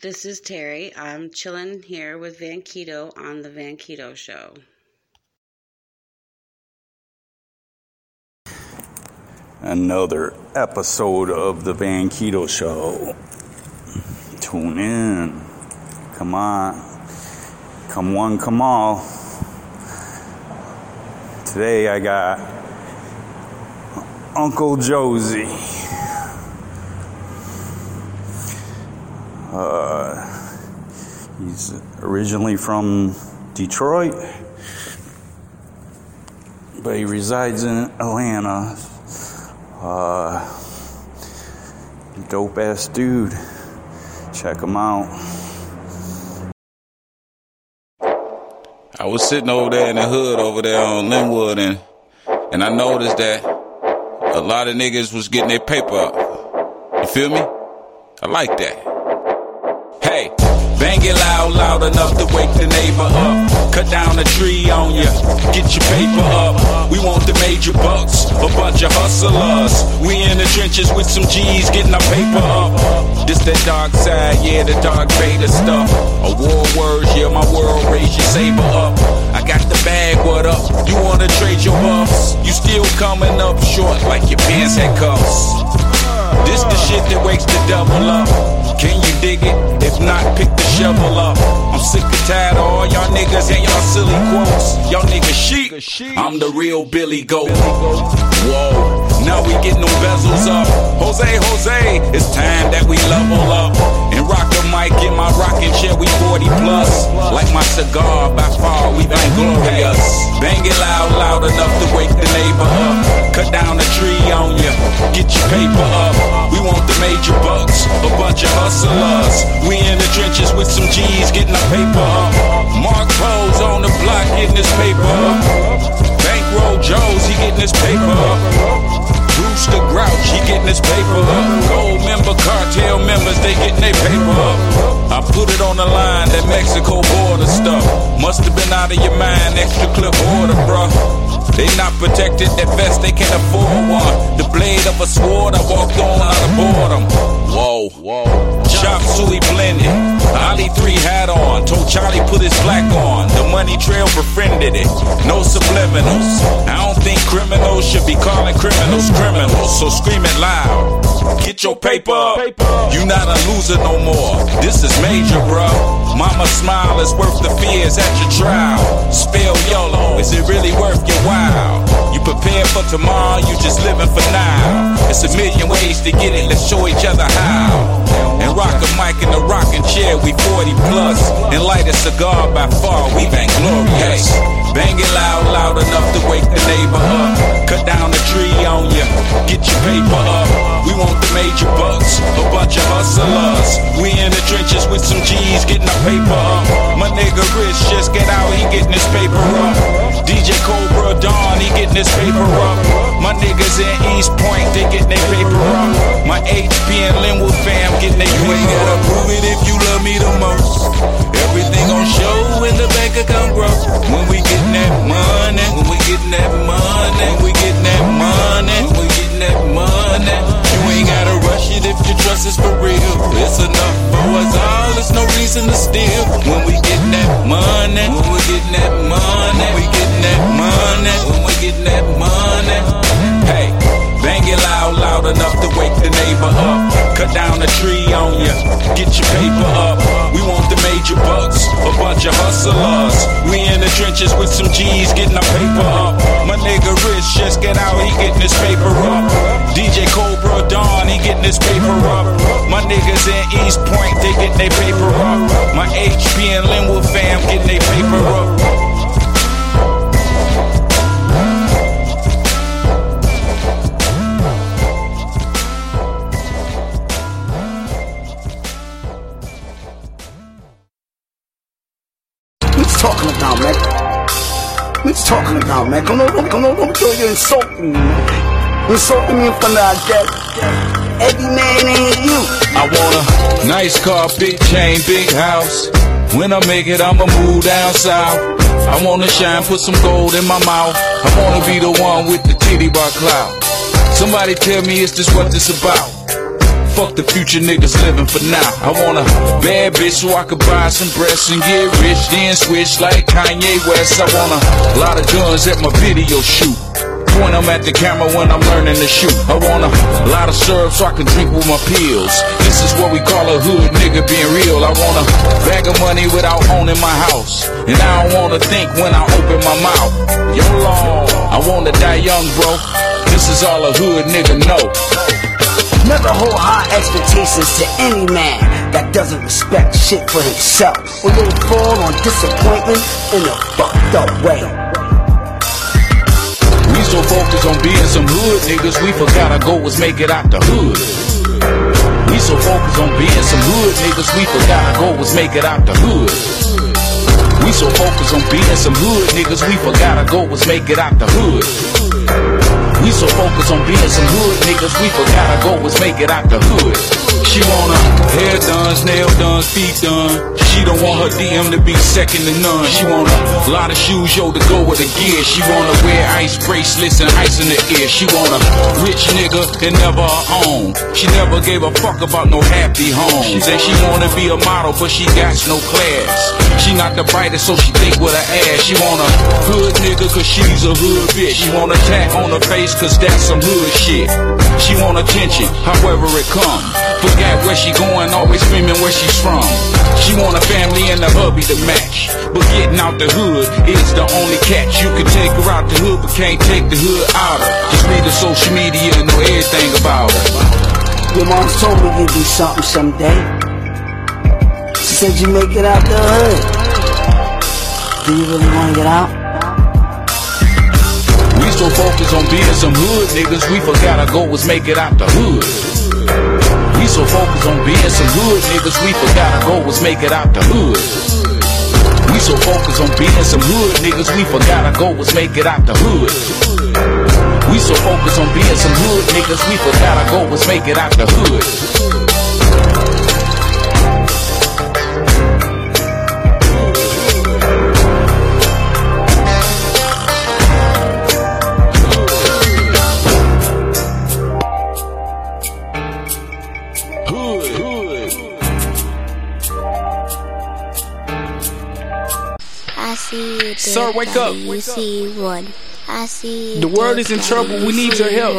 This is Terry. I'm chilling here with Van Keto on the Van Keto Show. another episode of the Van Keto Show. Tune in. Come on. Come one, come all. Today I got Uncle Josie. Uh, he's originally from Detroit, but he resides in Atlanta. Uh, dope ass dude. Check him out. I was sitting over there in the hood over there on Linwood and and I noticed that a lot of niggas was getting their paper up. You feel me? I like that. It loud, loud enough to wake the neighbor up. Cut down a tree on ya, get your paper up. We want the major bucks, a bunch of hustlers. We in the trenches with some G's, getting our paper up. This that dark side, yeah, the dark beta stuff. A war words, yeah, my world raise your saber up. I got the bag, what up? You wanna trade your buffs? You still coming up short like your pants had cuffs. This the shit that wakes the devil up. Can you dig it? If not, pick the shovel up. I'm sick and tired of all y'all niggas and y'all silly quotes. Y'all niggas sheep. I'm the real Billy Goat. Whoa. Now we getting them bezels up. Jose, Jose, it's time that we level up. Rock the mic in my rocking chair, we 40 plus. Like my cigar, by far, we been glorious. Bang it loud, loud enough to wake the neighbor up. Cut down a tree on ya, get your paper up. We want the major bucks, a bunch of hustlers. We in the trenches with some G's, getting our paper up. Mark Pose on the block, getting his paper up. Bankroll Joe's, he getting his paper up. Bruce gangster grouch, he getting his paper up. Gold member, cartel members, they getting their paper up. I put it on the line, that Mexico border stuff. Must have been out of your mind, extra clip order, bruh. They not protected, that vest they can't afford one. The blade of a sword I walked on out of boredom. Whoa, whoa. Chop suey blended. Ali 3 hat on. Told Charlie put his black on. The money trail befriended it. No subliminals. I don't think criminals should be calling criminals criminals. So scream it loud. Get your paper up. You not a loser no more. This is major, bro. Mama smile is worth the fears at your trial. Spell YOLO. Is it really worth your while? You prepared for tomorrow, you just living for now. It's a million ways to get it, let's show each other how. And rock a mic in the rocking chair, we 40 plus. And light a cigar by far, we bang glorious. Bang it loud, loud enough to wake the neighbor up. Cut down the tree on ya, get your paper up. We want the major bucks, a bunch of hustlers. We in the trenches with some G's, getting our paper up. My nigga Rich just get out, he getting his paper up. DJ Cobra Dawn, he getting his paper up. My niggas in East Point, they getting their paper up. My HP and Linwood fam getting their paper up. You ain't gotta prove it if you love me the most. Everything on show when the bank account grow. When we getting that money, when we getting that money, when we getting that money, G's, getting our paper up. My nigga Rich just get out, he getting his paper up. DJ Cobra Dawn, he getting his paper up. My niggas in East Point, they getting their paper up. My HP and Linwood fam getting their paper up. Man? Come on, come on, come on, you're insulting me, insulting me in front of our dad. Every man ain't you. I want a nice car, big chain, big house. When I make it, I'ma move down south. I wanna shine, put some gold in my mouth. I wanna be the one with the titty bar clout. Somebody tell me, is this what this about? Fuck the future niggas living for now. I want a bad bitch so I could buy some breasts and get rich, then switch like Kanye West. I want a lot of guns at my video shoot. Point them at the camera when I'm learning to shoot. I want a lot of syrup so I can drink with my pills. This is what we call a hood nigga being real. I want a bag of money without owning my house. And I don't wanna think when I open my mouth. Yo, long, I wanna die young, bro. This is all a hood nigga know. Never hold high expectations to any man that doesn't respect shit for himself. Or you'll fall on disappointment in a fucked up way. We so focused on being some hood niggas, we forgot our goal was make it out the hood. We so focused on being some hood niggas, we forgot our goal was make it out the hood. We so focused on being some hood niggas, we forgot our goal was make it out the hood. We so focused on being some hood niggas, we forgot our goal was make it out the hood. She her hair done, nail done, feet done. She don't want her DM to be second to none. She want a lot of shoes, yo, to go with the gear. She wanna wear ice bracelets and ice in the ear. She want a rich nigga and never her own. She never gave a fuck about no happy homes. And she wanna be a model, but she got no class. She not the brightest, so she think with her ass. She want a hood nigga, cause she's a hood bitch. She want a tat on her face, cause that's some hood shit. She want attention, however it come. Forgot where she going, always screaming where she's from. She want a family and a hubby to match. But getting out the hood is the only catch. You can take her out the hood, but can't take the hood out her. Just read the social media and know everything about her. Your mom's told me you'd do something someday. She said you make it out the hood. Do you really want to get out? We so focused on being some hood niggas, we forgot our goal was make it out the hood. We so focused on being some hood niggas, we forgot our goal was make it out the hood. We so focused on being some hood niggas, we forgot our goal was make it out the hood. We so focused on being some hood niggas, we forgot our goal was make it out the hood. See it. Sir, wake up. You see what? I see The world is in trouble. We need your help.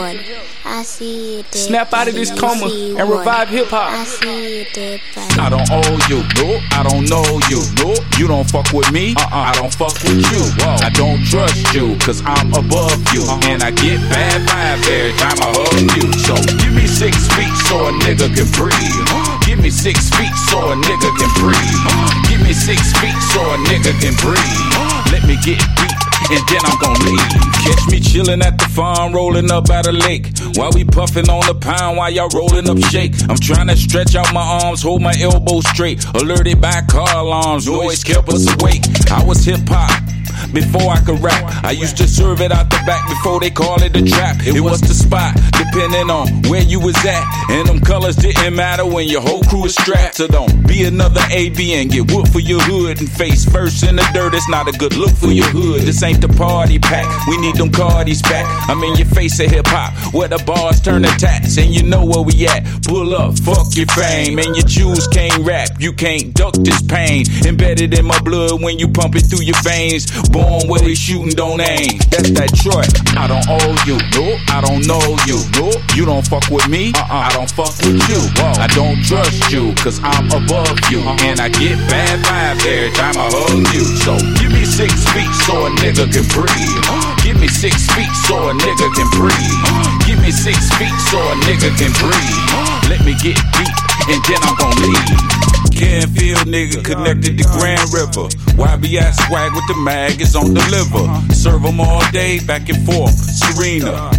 I see it. Snap out of this coma and revive hip I hop. see it. I don't owe you, no, I don't know you, no, you don't fuck with me, uh-uh, I don't fuck with you, I don't trust you, cause I'm above you, uh-huh. and I get bad vibes every time I hug you, so give me six feet so a nigga can breathe, give me six feet so a nigga can breathe, give me six feet so a nigga can breathe, let me get deep, and then I'm gon' leave. Catch me chillin' at the farm, rolling up at the lake. While we puffin' on the pound, while y'all rollin' up shake. I'm tryna stretch out my arms, hold my elbows straight. Alerted by car alarms, noise kept us awake. I was hip hop. Before I could rap, I used to serve it out the back before they call it a trap. It was the spot, depending on where you was at. And them colors didn't matter when your whole crew is strapped. So don't be another AB and get whooped for your hood and face first in the dirt. It's not a good look for your hood. This ain't the party pack. We need them cardies back. I'm in your face of hip hop, where the bars turn to tats, and you know where we at. Pull up, fuck your fame, and your Jews can't rap. You can't duck this pain. Embedded in my blood when you pump it through your veins. Born where they shooting, don't aim. That's that Troy. I don't owe you, no. I don't know you, no. You don't fuck with me, uh-uh. I don't fuck with you. I don't trust you, cause I'm above you. Uh-huh. And I get bad vibes every time I hug you. So give me six feet so a nigga can breathe. Give me six feet so a nigga can breathe. Me six feet so a nigga can breathe. Let me get deep, and then I'm gon' leave. Canfield nigga connected to Grand River. YBS swag with the mag is on the liver. Serve 'em all day, back and forth. Serena.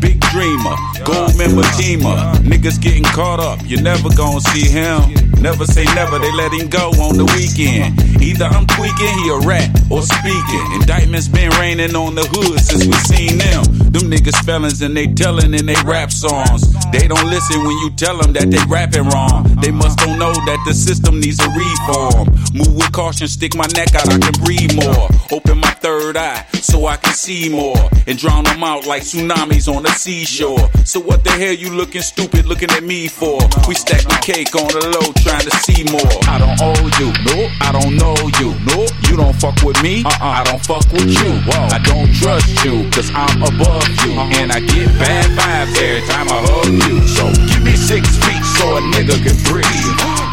Big dreamer, gold member teamer. Niggas getting caught up, you never gonna see him. Never say never, they let him go on the weekend. Either I'm tweaking, he a rat, or speaking. Indictments been raining on the hood since we seen them. Them niggas felons and they telling in they rap songs. They don't listen when you tell them that they rapping wrong. They must don't know that the system needs a reform. Move with caution, stick my neck out, I can breathe more. Open my third eye so I can see more. And drown them out like tsunamis on the seashore. So what the hell you looking stupid looking at me for? We stack the cake on the low trying to see more. I don't owe you, no, I don't know you, no, you don't fuck with me, uh-uh, I don't fuck with you. I don't trust you, cause I'm above you. Uh-huh. And I get bad vibes every time I hug you. So give me six feet so a nigga can breathe.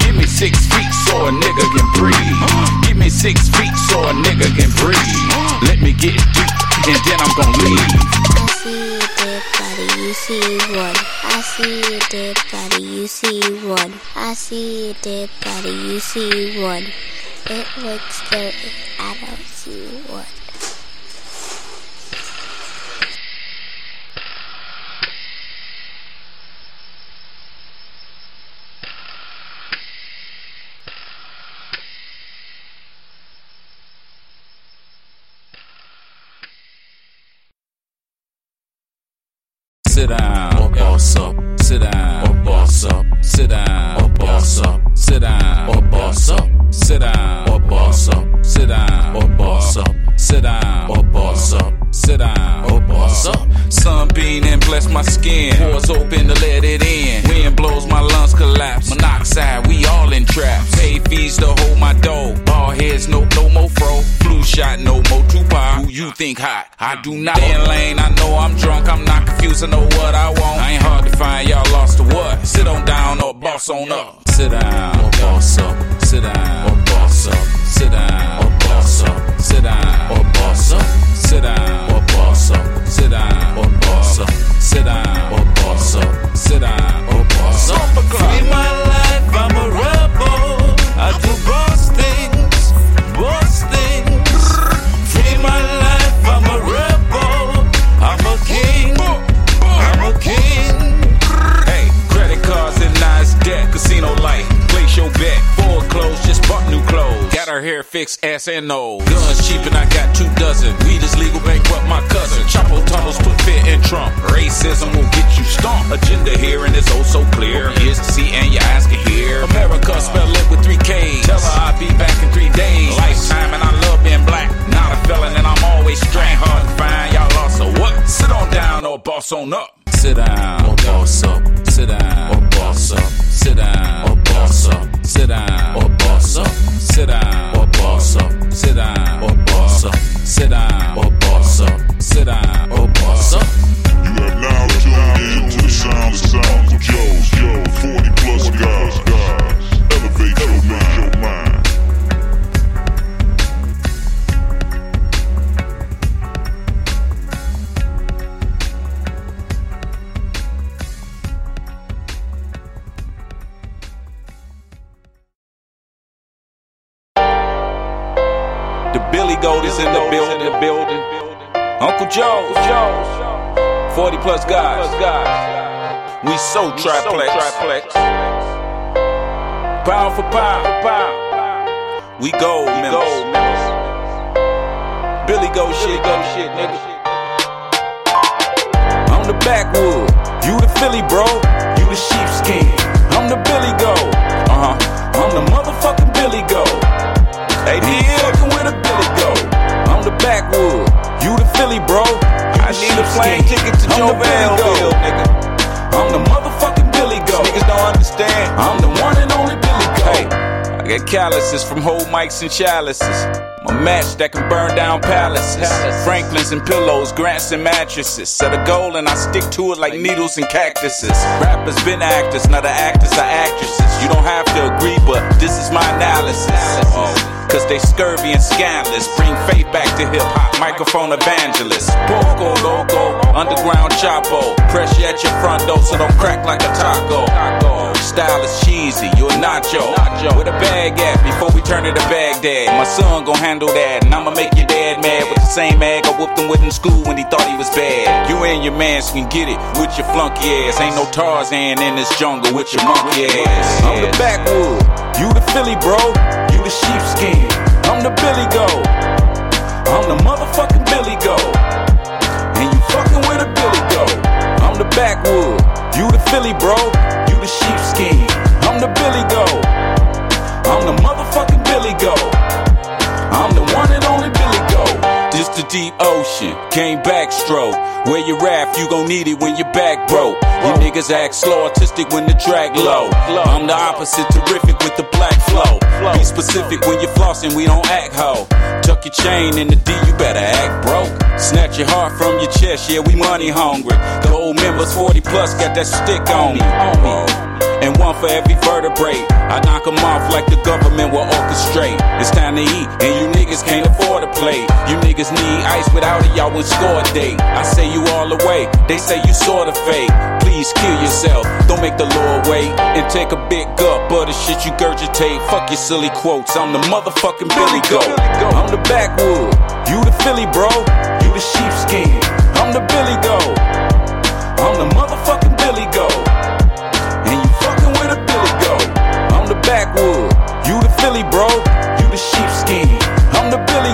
Give me six feet so a nigga can breathe. Give me six feet so a nigga can breathe. Let me get deep, and then I'm gon' leave. I see it, dead body, you see what? I see it, dead body, you see what? I see it, dead body, you see what? It would scare an adult, you would. Sit down. One up. Sit down boss up. Sit down, or boss up. Sit down, or boss up. Sit down, or boss up. Sit down, or boss up. Sit down, or boss up. Sit down, or boss up. Sunbeam and bless my skin. Pores open to let it in. Wind blows, my lungs collapse. Monoxide, we all in traps. Pay fees to hold my dough. Ball heads, no, no more fro. Flu shot, no more Tupac. Who you think hot? I do not. Stay in lane, I know I'm drunk. I'm not confused, I know what I want. I ain't hard to find, y'all lost to what? Sit on down or boss on up. Sit down, or boss up. Sit down, or boss up. Sit down, or boss up. Sit down, or boss up. Sit down, or boss up. Sit down, or boss up. Sit down, or boss up. Sit down, or boss up. Free my life, Got hair fixed, ass and nose. Guns cheap and I got two dozen. Weed is legal, bankrupt my cousin. Chapo tunnels put fit in Trump. Racism will get you stomped. Agenda here and it's oh so clear. Ears to see and your eyes can hear. America spell it with three K's. Tell her I'll be back in three days. Lifetime and I love being black. Not a felon and I'm always straight. Hard to find, y'all lost so what? Sit on down or boss on up. Sit down or boss up. Sit down or boss up. Sit down or boss up. Sit down or boss up. Sit down or boss up. Sit down or boss up. Sit down or boss up. Sit down from whole mics and chalices. My match that can burn down palaces. Franklins and pillows, grants and mattresses. Set a goal and I stick to it like needles and cactuses. Rappers been actors, not the actors are actresses. You don't have to agree, but this is my analysis. Cause they scurvy and scandalous. Bring faith back to hip hop, microphone evangelist. Poco loco, underground chapo. Pressure at your front door so don't crack like a taco. Style is cheesy, you a nacho. With a bag at before we turn it to Baghdad. My son gon' handle that, and I'ma make your dad mad with the same mag I whooped him with in school when he thought he was bad. You and your mans can get it with your flunky ass. Ain't no Tarzan in this jungle with your monkey ass. I'm the backwood, you the Philly, bro. You the sheepskin. I'm the Billy Goat. I'm the motherfucking Billy Goat. And you fucking with a Billy Goat. I'm the backwood. You the Philly, bro. You the sheepskin. I'm the Billy Goat. I'm the motherfucking Billy Goat. Deep ocean, came backstroke. Where you rap, you gon' need it when your back broke. You niggas act slow, artistic when the track low. I'm the opposite, terrific with the black flow. Be specific when you're flossing, we don't act hoe. Tuck your chain in the D, you better act broke. Snatch your heart from your chest, yeah, we money hungry. The old members 40 plus got that stick on me. And one for every vertebrae. I knock 'em off like the government will orchestrate. It's time to eat, and you niggas can't afford to play. You niggas need ice without it, y'all would score a date. I say you all the way, they say you sorta fake. Please kill yourself, don't make the Lord wait. And take a big gulp of the shit you gurgitate. Fuck your silly quotes, I'm the motherfucking Billy Goat. I'm the backwood, you the Philly, bro. You the sheepskin, I'm the Billy Goat. I'm the motherfucking Billy Goat. Backwood, you the Philly, bro. You the sheepskin, I'm the Billy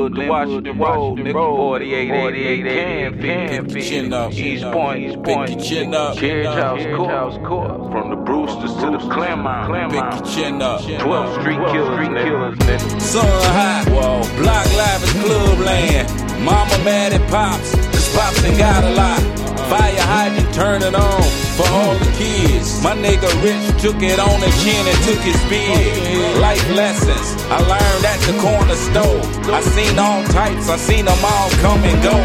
From Linwood to Washington Road, nigga, 4888 Canfield, pick your chin up, East Point, pick your chin up, Carriage House Court, from the Brewsters to the Claremont, pick your chin up, 12th Street Killers, nigga. Sun high, whoa, block live is club land, mama mad at Pops, cause Pops ain't got a lot. Fire hydrant, turn it on for all the kids. My nigga Rich took it on the chin and took his bid. Life lessons I learned at the corner store. I seen all types, I seen them all come and go.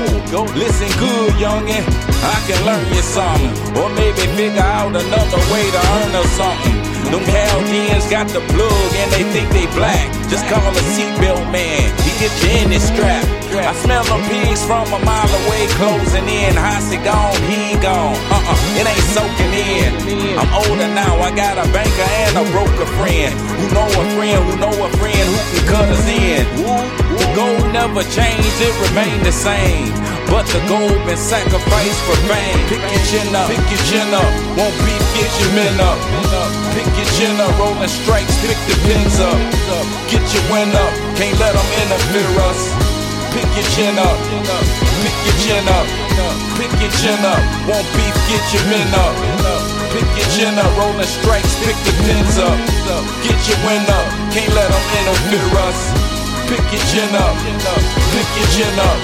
Listen good, youngin', I can learn you something. Or maybe figure out another way to earn or something. Them Chaldeans got the plug and they think they black. Just call a seatbelt man. He get you in his strap. I smell them pigs from a mile away closing in. Hossie gone, he gone. Uh-uh, it ain't soaking in. I'm older now. I got a banker and a broker friend who know a friend who know a friend who can cut us in. The gold never changed, it remained the same. But the gold been sacrificed for fame. Pick your chin up, pick your chin up. Won't beef, get your men up. Pick your chin up, rolling strikes, pick the pins up. Get your win up, can't let them interfere us. Pick your chin up, pick your chin up, pick your chin up. Won't beef, get your men up. Pick your chin up, rolling strikes, pick the pins up. Get your win up, can't let them interfere us. Pick your chin up, pick your chin up.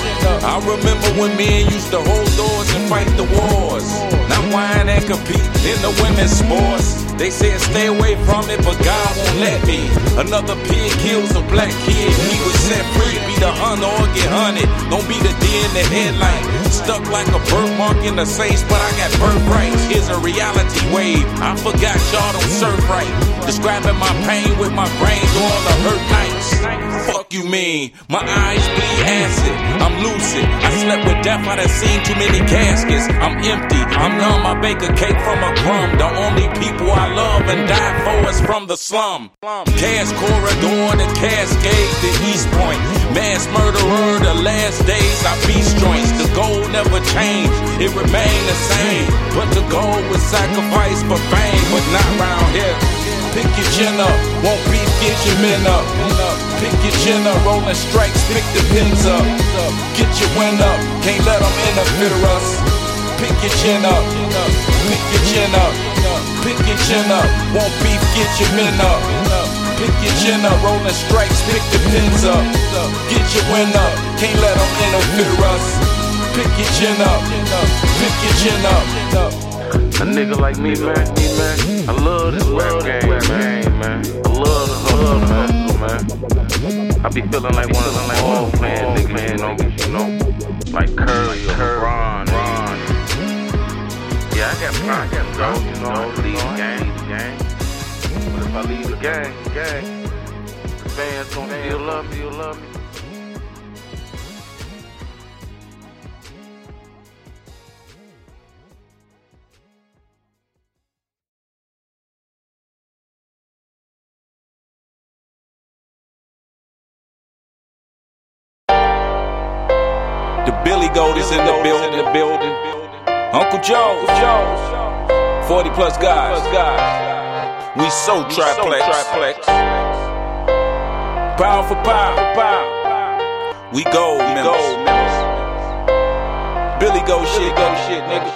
I remember when men used to hold doors and fight the wars. Now whine and compete in the women's sports. They said stay away from it, but God won't let me. Another pig kills a black kid. He was set free, be the hunter or get hunted. Don't be the deer in the headlight. Stuck like a birthmark in the safe, but I got birthrights. Here's a reality wave. I forgot y'all don't surf right. Describing my pain with my brain during the hurt nights. Fuck you mean? My eyes bleed acid. I'm lucid. I slept with death. I done seen too many caskets. I'm empty. I'm numb. I bake a cake from a crumb. The only people I love and die for is from the slum. Cash corridor, the cascade, the East Point. Mass murderer, the last days. I beast joints. The goal never changed. It remained the same. But the goal was sacrificed for fame, but not round here. Pick your chin up, won't beef, get your men up. Pick your chin up, rolling strikes, pick the pins up. Get your win up, can't let them interfere us. Pick your chin up, pick your chin up, pick your chin up. Won't beef, get your men up. Pick your chin up, rolling strikes, pick the pins up. Get your win up, can't let them interfere us. Pick your chin up, pick your chin up. A nigga like me, man, me, man. I love this rap game, man. Man. I be feeling like one of them like ball playing niggas, you know, you know, like Curry or LeBron. Yeah, I got problems, though, you know, leave the game, game. But if I leave the the game, the fans gonna still love still love me. Billy Goat is in the building. The building. Uncle Joe. 40 plus guys. We so triplex. Pound for pound. We gold members. Billy Goat shit, go shit, nigga.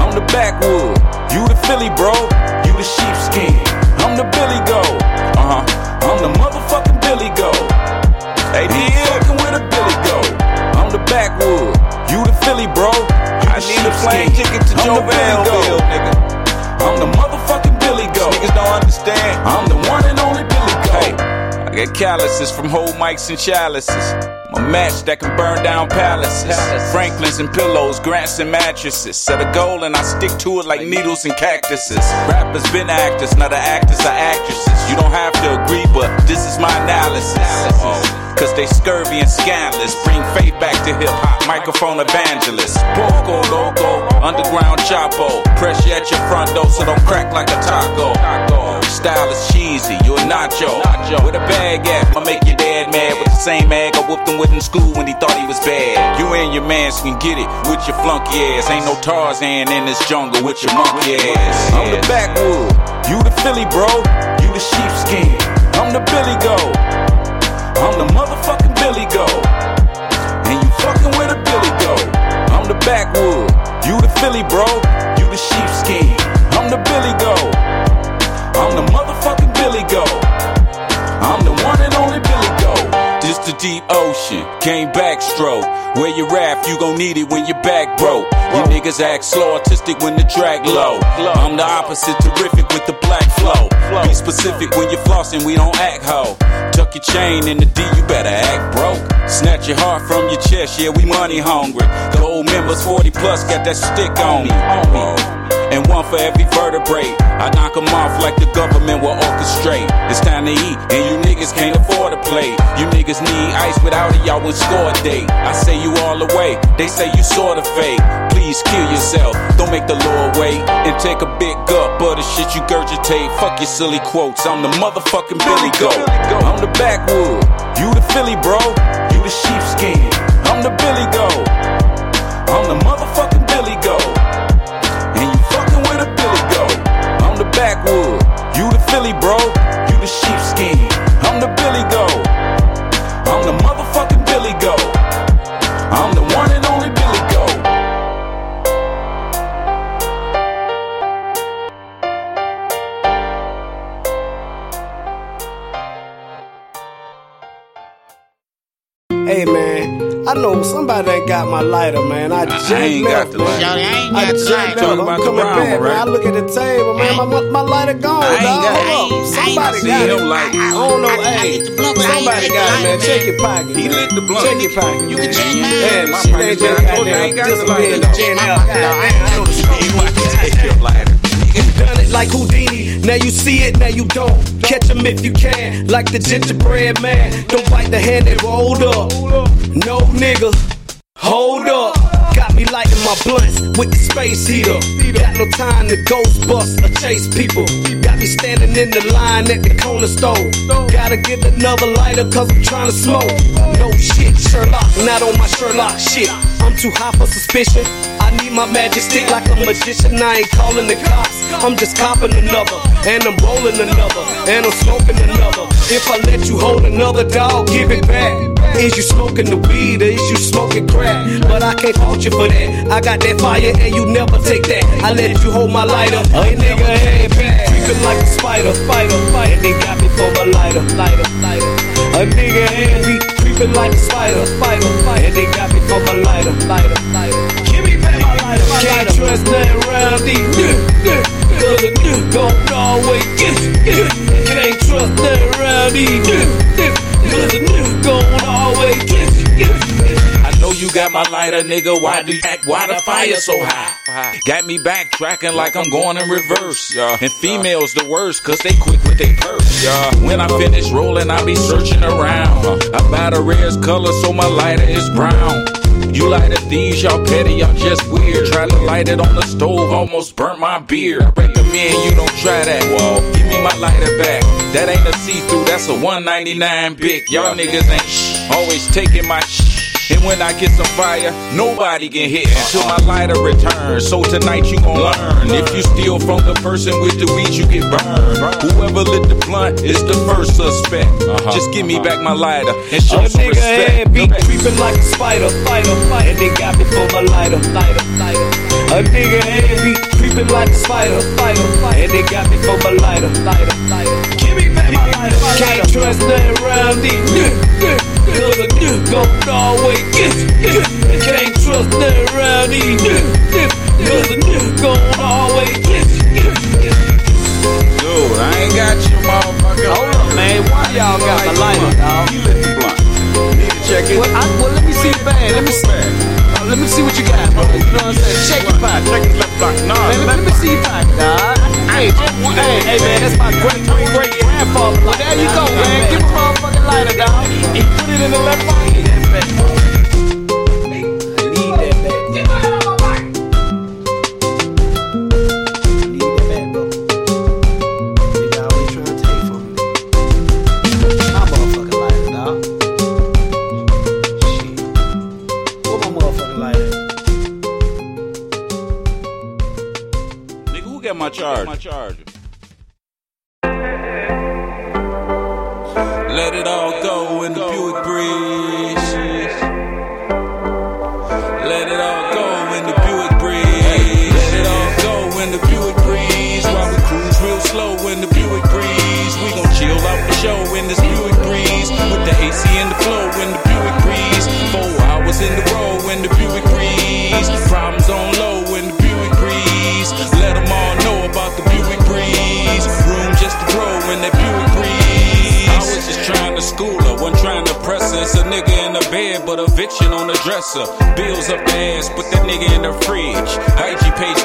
I'm the backwood. You the Philly, bro. You the sheepskin. I'm the Billy Goat. Uh huh. I'm the motherfucking Billy Goat. Hey, D fucking with a Billy Goat. I'm the backwood. You the Philly, bro. I need a plane ticket to Joe Belleville, nigga. I'm the motherfucking Billy Goat. Niggas don't understand. I'm the one and only Billy Goat. Hey, I got calluses from whole mics and chalices. My match that can burn down palaces. Franklins and pillows, grants and mattresses. Set a goal and I stick to it like needles and cactuses. Rappers been actors, not the actors are actresses. You don't have to agree, but this is my analysis. Cause they scurvy and scandalous. Bring faith back to hip hop, microphone evangelist. Poco loco, underground chapo. Pressure at your front door so don't crack like a taco. Style is cheesy, you a nacho. With a bag at, I'ma make your dad mad with the same mag I whooped him with in school when he thought he was bad. You and your mans can get it with your flunky ass. Ain't no Tarzan in this jungle with your monkey ass. I'm the backwood, you the Philly, bro. You the sheepskin. I'm the Billy Goat. I'm the motherfucking Billy Goat. And you fucking with a Billy Goat. I'm the backwood. You the Philly, bro. You the sheepskin. I'm the Billy Goat. I'm the motherfucking Billy Goat. I'm the one deep ocean, came backstroke. Where you rap, you gon' need it when your back broke. You niggas act slow, artistic when the track low. I'm the opposite, terrific with the black flow. Be specific when you're flossing, we don't act hoe. Tuck your chain in the D, you better act broke. Snatch your heart from your chest, yeah, we money hungry. Gold members 40 plus got that stick on me. And one for every vertebrae. I knock 'em off like the government will orchestrate. It's time to eat, and you niggas can't afford to play. You niggas need ice without it, y'all would score a date. I say you all the way, they say you sorta fake. Please kill yourself, don't make the Lord wait. And take a big gulp of the shit you gurgitate. Fuck your silly quotes, I'm the motherfucking Billy Goat. I'm the backwood, you the Philly bro, you the sheepskin. I'm the Billy know somebody ain't got my lighter, man. I just ain't got left, the man. lighter. Shawty, I ain't I got the just lighter. Talking I'm about the coming brown back, one, man. right? I look at the table, man. My, my lighter gone, I ain't dog. got it. Hold up. Somebody see got it. him like- I don't know. I- I Hey, lit the blunt, but I somebody got it, man. Check your pocket. He lit the blunt. Check your pocket. You can check mine. Yeah, My shit pocket, ain't man. just I told you I ain't got the disappeared. lighter. Jen My out. pocket, dog. I ain't I know Take your lighter. Like Houdini. Now you see it, now you don't. Catch 'em if you can. Like the gingerbread man. Don't bite the hand that rolled up. No nigga. Hold up. Me lighting my blunts with the space heater. Got no time to ghost bust or chase people. Got me standing in the line at the corner store. Gotta get another lighter cause I'm trying to smoke. No shit, Sherlock, not on my Sherlock shit. I'm too high for suspicion. I need my magic stick like a magician. I ain't calling the cops. I'm just copping another. And I'm rolling another. And I'm smoking another. If I let you hold another dog, give it back. Is you smoking the weed or is you smoking crack? But I can't fault you for that. I got that fire and you never take that. I let you hold my lighter. And nigga ain't. Creeping like a spider, spider. And they got me for my lighter, lighter, lighter. A nigga me creeping like a spider, spider. And they got me for my lighter, lighter, lighter. Give me back my lighter, my Can't trust nothing around these. Cause a nigga gon' always get you. Can't trust nothing around these. Cause a nigga gon' always get you. I know you got my lighter, nigga. Why do you act? Why the fire so high? Got me backtracking like I'm going in reverse. And females the worst, cause they quick with their purse. When I finish rolling, I be searching around. I buy the rarest color, so my lighter is brown. You lighter these, y'all petty, y'all just weird. Try to light it on the stove, almost burnt my beard. I recommend you don't try that. Whoa, give me my lighter back. That ain't a see-through, that's a 199 big. Y'all niggas ain't always taking my. And when I get some fire, nobody can hit until my lighter returns. So tonight you gon' learn. If you steal from the person with the weed, you get burned. Whoever lit the blunt is the first suspect. Uh-huh. Just give me back my lighter and show A some nigga head respect. be creeping like a spider, spider, spider. And they got me for my lighter, lighter, lighter. A nigga head be creeping like a spider, spider, spider. And they got me for my lighter, lighter, lighter. Give me back my lighter, my Can't trust nothing around these. Cause a nigga gon' always Hold up, man. Why y'all got my lighter, dog? The. Well, let me see the bag. Let me see. uh, what you got? Check your. Check his left block. Nah, Man, let. Hey, hey, hey, man, that's my great, great, grandfather. Well, there you go, man. Give a motherfucking lighter, dog. He put it in the left pocket.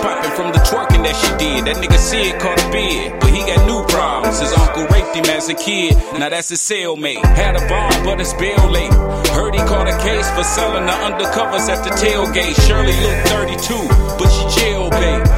Popping from the twerking that she did. That nigga said caught a bid, but he got new problems. His uncle raped him as a kid, now that's his cellmate. Had a bomb, but it's bail late. Heard he caught a case for selling the undercovers at the tailgate. Shirley looked 32, but she jailbait.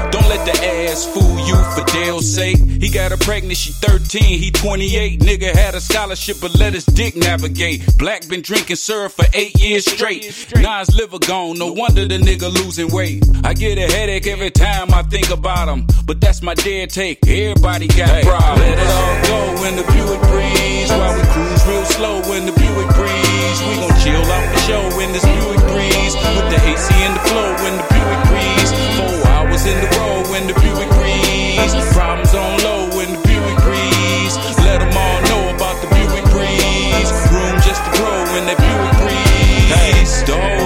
Don't let the ass fool you for Dale's sake. He got her pregnant, she 13, he 28. Nigga had a scholarship, but let his dick navigate. Black been drinking syrup for eight years straight. His liver gone, no wonder the nigga losing weight. I get a headache every time I think about him, but that's my dead take. Everybody got problems. Let it all go when the Buick breeze, while we cruise real slow when the Buick breeze. We gon' chill off the show in this Buick breeze, with the AC and the flow when the Buick breeze. Four hours in the road when the Buick breeze. Problems on low when the Buick breeze. Let them all know about the Buick breeze. Room just to grow when that Buick breeze. Hey, the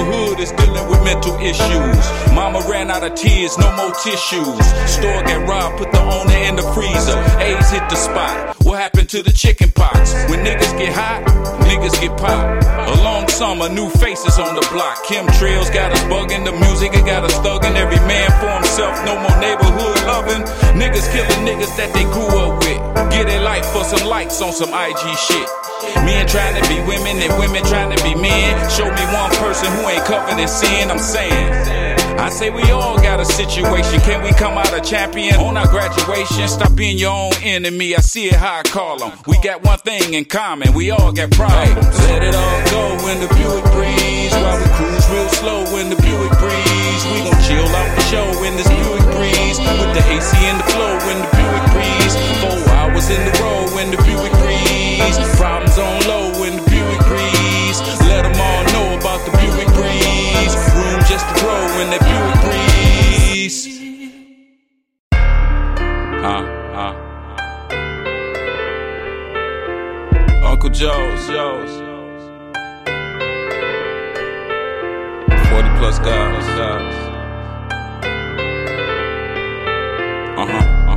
mental issues. Mama ran out of tears, no more tissues. Store got robbed, put the owner in the freezer. AIDS hit the spot. What happened to the chicken pox? When niggas get hot, niggas get popped. A long summer, new faces on the block. Chemtrails got us bugging, the music it got us thugging. Every man for himself, no more neighborhood loving. Niggas killing niggas that they grew up with. Get a life for some likes on some IG shit. Men trying to be women and women trying to be men. Show me one person who ain't covered in sin, I'm saying. I say we all got a situation. Can we come out a champion on our graduation? Stop being your own enemy. I see it how I call them. We got one thing in common. We all got problems. Let it all go when the Buick breeze. While we cruise real slow when the Buick breeze. We gon' chill out the show in this Buick breeze. With the AC and the flow when the Buick breeze. Four hours in the road when the Buick breeze. Problems on low when the Buick when that Buick breeze. Huh, huh. Uncle Joe's, Joe's. 40 plus guys, guys. Uh huh, uh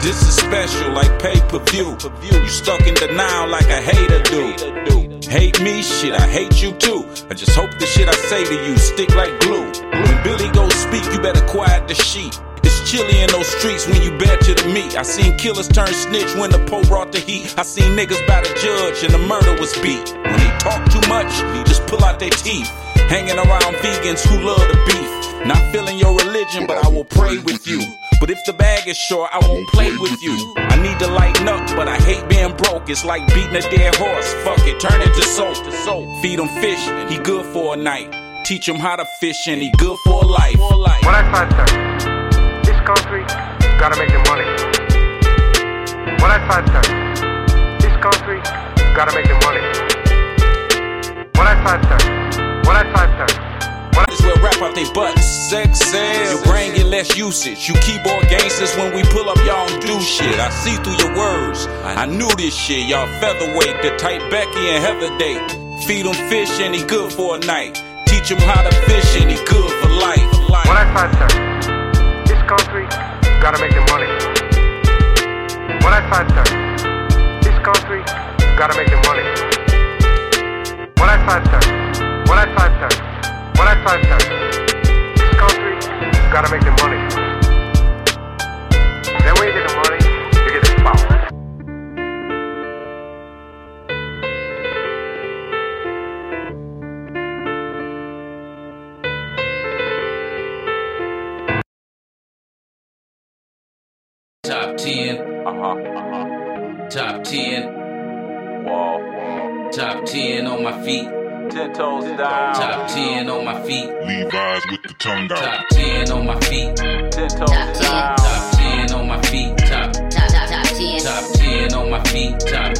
this is special like pay per view. You stuck in denial like a hater do. Hate me, shit, I hate you too. I just hope the shit I say to you stick like glue. When Billy goes speak, you better quiet the sheet. It's chilly in those streets when you bet to the meat. I seen killers turn snitch when the Poe brought the heat. I seen niggas by the judge and the murder was beat. When they talk too much, just pull out their teeth. Hanging around vegans who love the beef. Not feeling your religion, but I will pray with you. But if the bag is short, I won't play with you. I need to lighten up, but I hate being broke. It's like beating a dead horse. Fuck it, turn it to soap. Feed him fish, he good for a night. Teach him how to fish, and he good for life. What I find that this country gotta make the money. What I find that this country gotta make the money. What I find that what I find is where rap out they butts. Sex sells. Your brain get less usage. You keyboard gangsters when we pull up, y'all don't do shit. I see through your words. I knew this shit. Y'all featherweight, the tight Becky and Heather date. Feed him fish and he good for a night. Teach him how to fish and he good for life. What I find that this country gotta make the money. What I find that this country gotta make the money. What I find that what I find that what I find that this country gotta make the money. Levi's with the tongue out. Top 10 on my feet. Ten toes down. Top 10 on my feet. Top, Top, top, top 10. top 10 on my feet. Top,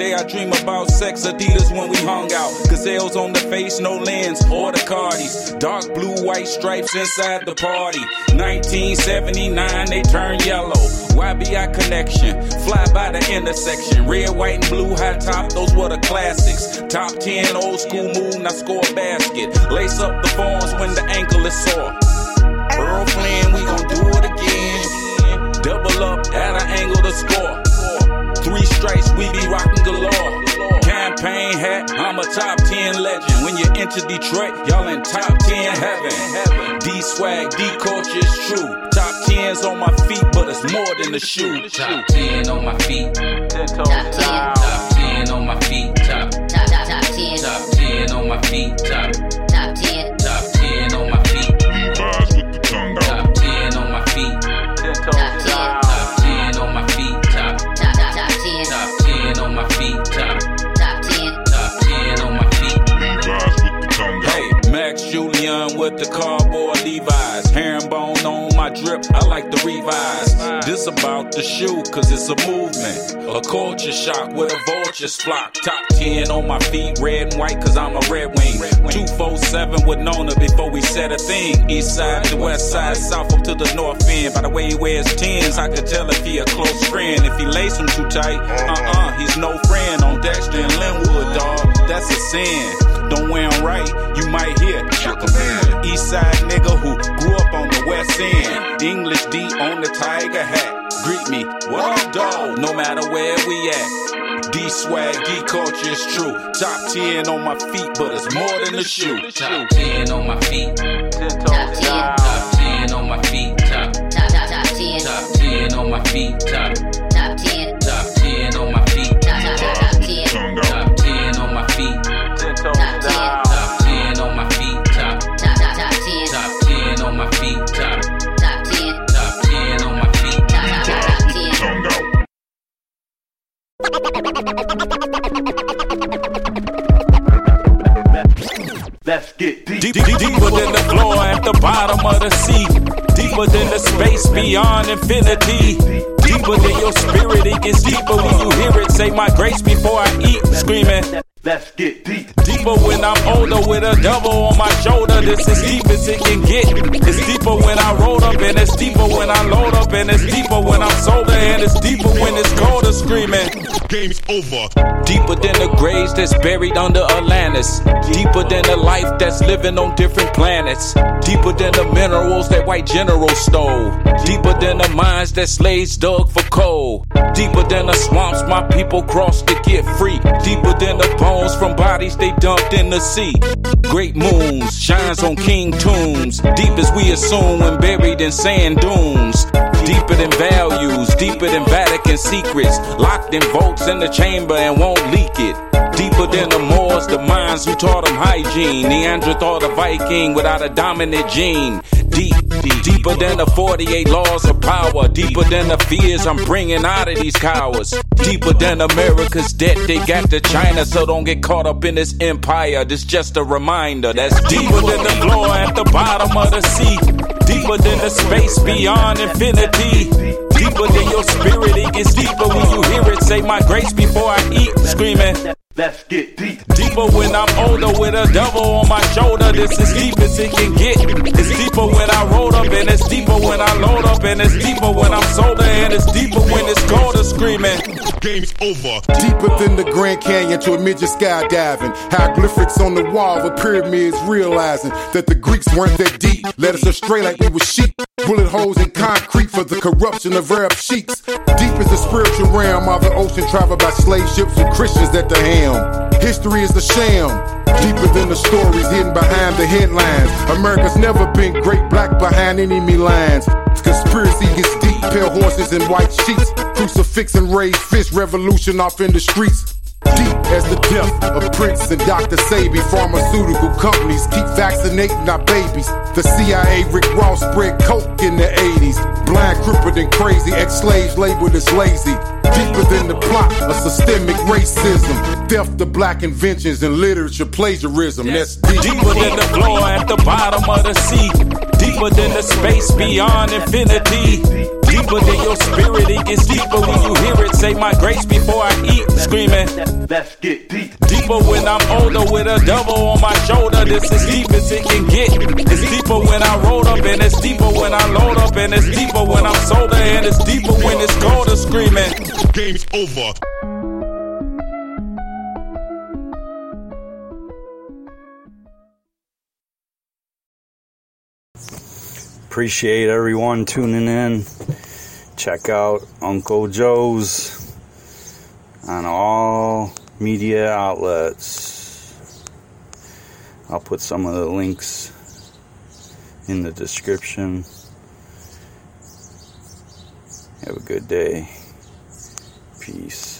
day I dream about sex, Adidas when we hung out. Gazelles on the face, no lens, or the Cardis. Dark blue, white stripes inside the party. 1979, they turn yellow. YBI connection, fly by the intersection. Red, white, and blue high top, those were the classics. Top 10 old school move, now score a basket. Lace up the phones when the ankle is sore. Legend. When you enter Detroit, y'all in top 10 heaven. D swag, D culture is true. Top 10's on my feet, but it's more than a shoe. Top 10 on my feet. Top 10. Top 10 on my feet. Top, Top, top, top 10. top 10 on my feet. Top, the cardboard Levi's. Herringbone on my drip, I like the revise. This about the shoe, cause it's a movement. A culture shock with a vulture's flock. Top 10 on my feet, red and white, cause I'm a red wing. 247 with Nona before we said a thing. East side to west side, south up to the north end. By the way he wears 10s, I could tell if he a close friend. If he lace him too tight, uh uh, he's no friend. On Dexter and Linwood, dog, that's a sin. Don't wear 'em right, you might hear Chuck a man. East side nigga who grew up on the west end. English D on the tiger hat. Greet me, what up, dog? No matter where we at. D swag, D culture is true. Top 10 on my feet, but it's more than a shoe. Top 10 on my feet. Top 10. Top 10 on my feet. Top, Top, top, top 10. top 10 on my feet. Top, Let's get deep. Deep, deep, deeper than the floor at the bottom of the sea. Deeper than the space beyond infinity. Deeper than your spirit, it gets deeper when you hear it. Say my grace before I eat, screaming. Let's get deep. Deeper when I'm older with a double on my shoulder. This is deep as it can get. It's deeper when I roll up and it's deeper when I load up and it's deeper when I'm sober and it's deeper when it's colder screaming. Game's over. Deeper than the graves that's buried under Atlantis. Deeper than the life that's living on different planets. Deeper than the minerals that white generals stole. Deeper than the mines that slaves dug for coal. Deeper than the swamps my people crossed to get free. Deeper than the bones from bodies they dumped in the sea. Great moons shines on king tombs. Deep as we assume when buried in sand dunes. Deeper than values, deeper than Vatican secrets. Locked in vaults in the chamber and won't leak it. Than the Moors, the minds who taught them hygiene. Neanderthal, the Viking without a dominant gene. Deep, deep, deeper than the 48 laws of power. Deeper than the fears I'm bringing out of these cowards. Deeper than America's debt they got to China, so don't get caught up in this empire. This just a reminder that's deeper than the floor at the bottom of the sea. Deeper than the space beyond infinity. Deeper than your spirit, it gets deeper when you hear it. Say my grace before I eat, screaming. Let's get deep. Deeper when I'm older with a devil on my shoulder. This is deep as it can get. It's deeper when I roll up and it's deeper when I load up and it's deeper when I'm sober and it's deeper when it's colder screaming. Game's over. Deeper than the Grand Canyon to a midget skydiving. Hieroglyphics on the wall with pyramids realizing that the Greeks weren't that deep. Led us astray like we were sheep. Bullet holes in concrete for the corruption of Arab sheiks. Deep is the spiritual realm of the ocean traveled by slave ships with Christians at the helm. History is a sham. Deeper than the stories hidden behind the headlines. America's never been great black behind enemy lines. Conspiracy gets deep, pale horses and white sheets. Crucifix and raised fist, revolution off in the streets. As the death of Prince and Dr. Sebi. Pharmaceutical companies keep vaccinating our babies. The CIA, Rick Ross spread coke in the 80s. Blind, crippled, and crazy. Ex slaves labeled as lazy. Deeper than the plot of systemic racism. Theft of black inventions and literature plagiarism. That's deep. Deeper than the floor at the bottom of the sea. Deeper than the space beyond infinity. deeper than your spirit. It gets deeper when you hear it. Say my grace before I eat. Screaming. Let's get deep. Deeper when I'm older with a double on my shoulder. This is deep as it can get. It's deeper when I roll up and it's deeper when I load up and it's deeper when I'm sober and it's deeper when it's colder. Screaming. Game's over. Appreciate everyone tuning in. Check out Uncle Joe's on all media outlets. I'll put some of the links in the description. Have a good day. Peace.